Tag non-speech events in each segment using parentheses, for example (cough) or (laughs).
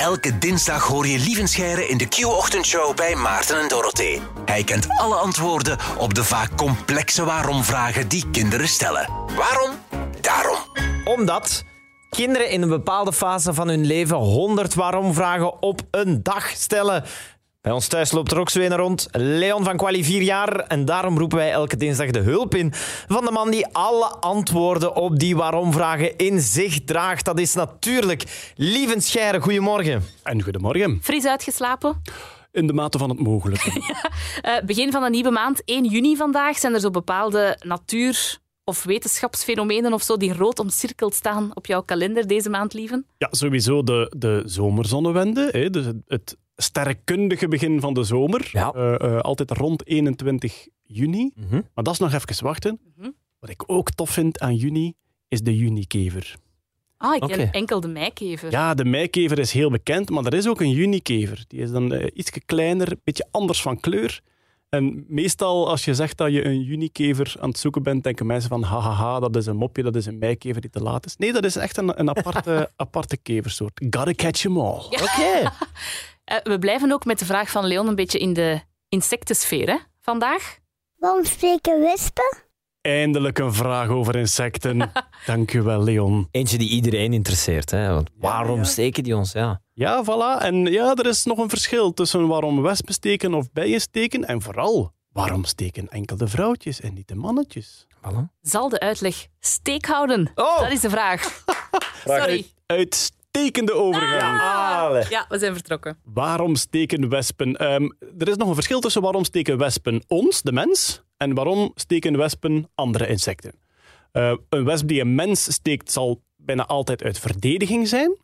Elke dinsdag hoor je Lievenscheire in de Q-ochtendshow bij Maarten en Dorothee. Hij kent alle antwoorden op de vaak complexe waarom-vragen die kinderen stellen. Waarom? Daarom. Omdat kinderen in een bepaalde fase van hun leven 100 waarom-vragen op een dag stellen. Bij ons thuis loopt er ook zo een rond. Leon van Quali, 4 jaar. En daarom roepen wij elke dinsdag de hulp in van de man die alle antwoorden op die waarom-vragen in zich draagt. Dat is natuurlijk Lieven Scheire. Goedemorgen. En goedemorgen. Fris uitgeslapen. In de mate van het mogelijke. (laughs) Uh, begin van een nieuwe maand, 1 juni vandaag, zijn er zo bepaalde natuur- of wetenschapsfenomenen of zo die rood omcirkeld staan op jouw kalender deze maand, lieven? Ja, sowieso de, de zomerzonnewende. Hè, dus het, het sterrenkundige begin van de zomer. Ja. Uh, uh, altijd rond 21 juni. Mm -hmm. Maar dat is nog even wachten. Mm -hmm. Wat ik ook tof vind aan juni, is de junikever. Ah, ik ken okay. enkel de meikever. Ja, de meikever is heel bekend, maar er is ook een junikever. Die is dan uh, iets kleiner, een beetje anders van kleur. En meestal als je zegt dat je een junikever aan het zoeken bent, denken mensen van hahaha, dat is een mopje, dat is een meikever die te laat is. Nee, dat is echt een, een aparte, (laughs) aparte keversoort. Gotta catch them all. Ja. Oké. Okay. (laughs) Uh, we blijven ook met de vraag van Leon een beetje in de insectensfeer hè, vandaag. Waarom steken wespen? Eindelijk een vraag over insecten. (laughs) Dank u wel, Leon. Eentje die iedereen interesseert. Hè? Want waarom ja, ja. steken die ons? Ja. ja, voilà. En ja, er is nog een verschil tussen waarom wespen steken of bijen steken. En vooral, waarom steken enkel de vrouwtjes en niet de mannetjes? Voilà. Zal de uitleg steek houden? Oh. Dat is de vraag. (laughs) vraag Sorry. Uitstekende overgang. Ah, ja, we zijn vertrokken. Waarom steken wespen? Um, er is nog een verschil tussen waarom steken wespen ons, de mens, en waarom steken wespen andere insecten. Uh, een wesp die een mens steekt zal bijna altijd uit verdediging zijn,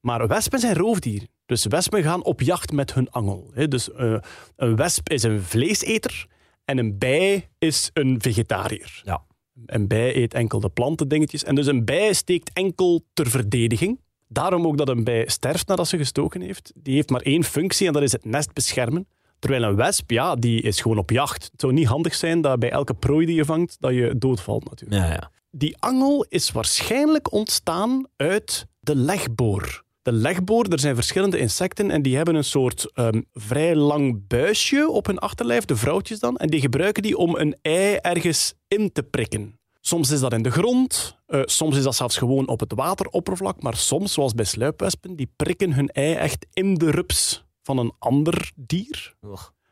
maar wespen zijn roofdieren. Dus wespen gaan op jacht met hun angel. Dus uh, een wesp is een vleeseter en een bij is een vegetariër. Ja. Een bij eet enkel de plantendingetjes. En dus een bij steekt enkel ter verdediging. Daarom ook dat een bij sterft nadat ze gestoken heeft. Die heeft maar één functie en dat is het nest beschermen. Terwijl een wesp, ja, die is gewoon op jacht. Het zou niet handig zijn dat bij elke prooi die je vangt, dat je doodvalt natuurlijk. Ja, ja. Die angel is waarschijnlijk ontstaan uit de legboor. De legboor, er zijn verschillende insecten en die hebben een soort um, vrij lang buisje op hun achterlijf, de vrouwtjes dan, en die gebruiken die om een ei ergens in te prikken. Soms is dat in de grond, uh, soms is dat zelfs gewoon op het wateroppervlak, maar soms, zoals bij sluipwespen, die prikken hun ei echt in de rups van een ander dier.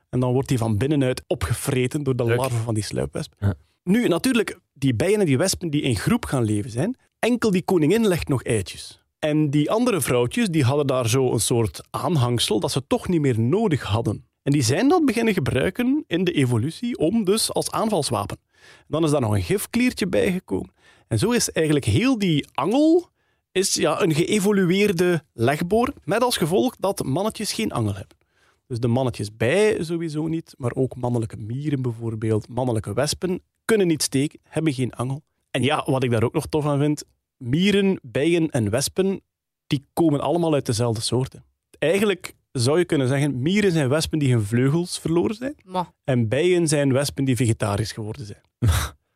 En dan wordt die van binnenuit opgevreten door de Leuk. larven van die sluipwesp. Ja. Nu, natuurlijk, die bijen en die wespen die in groep gaan leven zijn, enkel die koningin legt nog eitjes. En die andere vrouwtjes die hadden daar zo een soort aanhangsel dat ze toch niet meer nodig hadden. En die zijn dat beginnen gebruiken in de evolutie om dus als aanvalswapen. Dan is daar nog een gifkliertje bijgekomen. En zo is eigenlijk heel die angel is, ja, een geëvolueerde legboor, met als gevolg dat mannetjes geen angel hebben. Dus de mannetjes bij sowieso niet, maar ook mannelijke mieren bijvoorbeeld, mannelijke wespen kunnen niet steken, hebben geen angel. En ja, wat ik daar ook nog tof aan vind, mieren, bijen en wespen, die komen allemaal uit dezelfde soorten. Eigenlijk zou je kunnen zeggen, mieren zijn wespen die hun vleugels verloren zijn, en bijen zijn wespen die vegetarisch geworden zijn.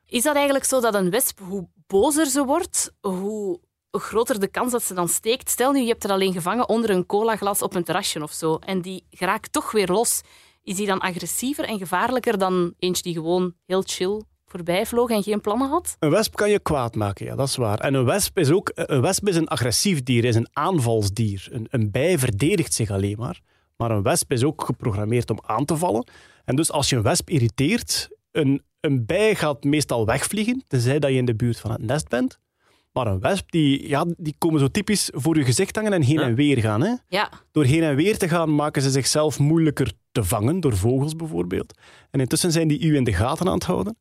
is dat eigenlijk zo dat een wesp, hoe bozer ze wordt, hoe groter de kans dat ze dan steekt? Stel nu, je hebt er alleen gevangen onder een colaglas op een terrasje of zo, en die geraakt toch weer los. Is die dan agressiever en gevaarlijker dan eentje die gewoon heel chill voorbij vloog en geen plannen had? Een wesp kan je kwaad maken, ja, dat is waar. En een wesp is ook een wesp is een agressief dier, is een aanvalsdier. Een, een bij verdedigt zich alleen maar. Maar een wesp is ook geprogrammeerd om aan te vallen. En dus als je een wesp irriteert, een, een bij gaat meestal wegvliegen, tenzij dat je in de buurt van het nest bent. Maar een wesp, die, ja, die komen zo typisch voor je gezicht hangen en heen Ja. en weer gaan. Hè? Ja. Door heen en weer te gaan maken ze zichzelf moeilijker te vangen, door vogels bijvoorbeeld. En intussen zijn die u in de gaten aan het houden.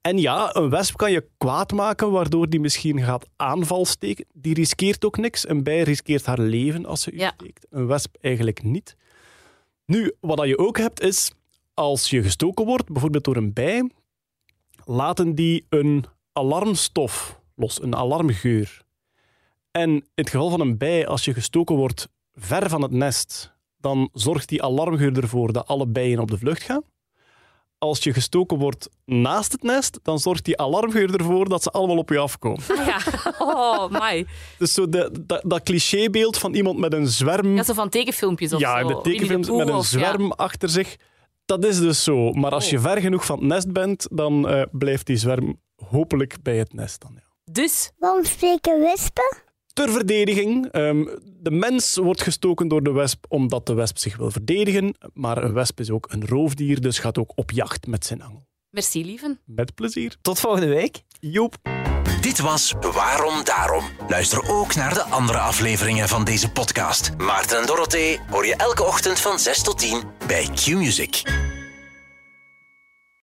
En ja, een wesp kan je kwaad maken, waardoor die misschien gaat aanval steken. Die riskeert ook niks. Een bij riskeert haar leven als ze u Ja. steekt. Een wesp eigenlijk niet. Nu, wat je ook hebt, is als je gestoken wordt, bijvoorbeeld door een bij, laten die een alarmstof los, een alarmgeur. En in het geval van een bij, als je gestoken wordt ver van het nest, dan zorgt die alarmgeur ervoor dat alle bijen op de vlucht gaan. Als je gestoken wordt naast het nest, dan zorgt die alarmgeur ervoor dat ze allemaal op je afkomen. (laughs) Ja. Oh, my. Dus zo de, dat, dat clichébeeld van iemand met een zwerm... Ja, zo van tekenfilmpjes of ja, zo. de tekenfilms Pooh met een of- ja. zwerm achter zich. Dat is dus zo. Maar als Oh. je ver genoeg van het nest bent, dan eh, blijft die zwerm hopelijk bij het nest dan. Ja. Dus, Waarom spreken wespen? Ter verdediging. ehm, de mens wordt gestoken door de wesp omdat de wesp zich wil verdedigen. Maar een wesp is ook een roofdier, dus gaat ook op jacht met zijn angel. merci lieven. Met plezier. Tot volgende week. Joep. Dit was Waarom Daarom. Luister ook naar de andere afleveringen van deze podcast. Maarten en Dorothee hoor je elke ochtend van 6 tot 10 bij Q-Music.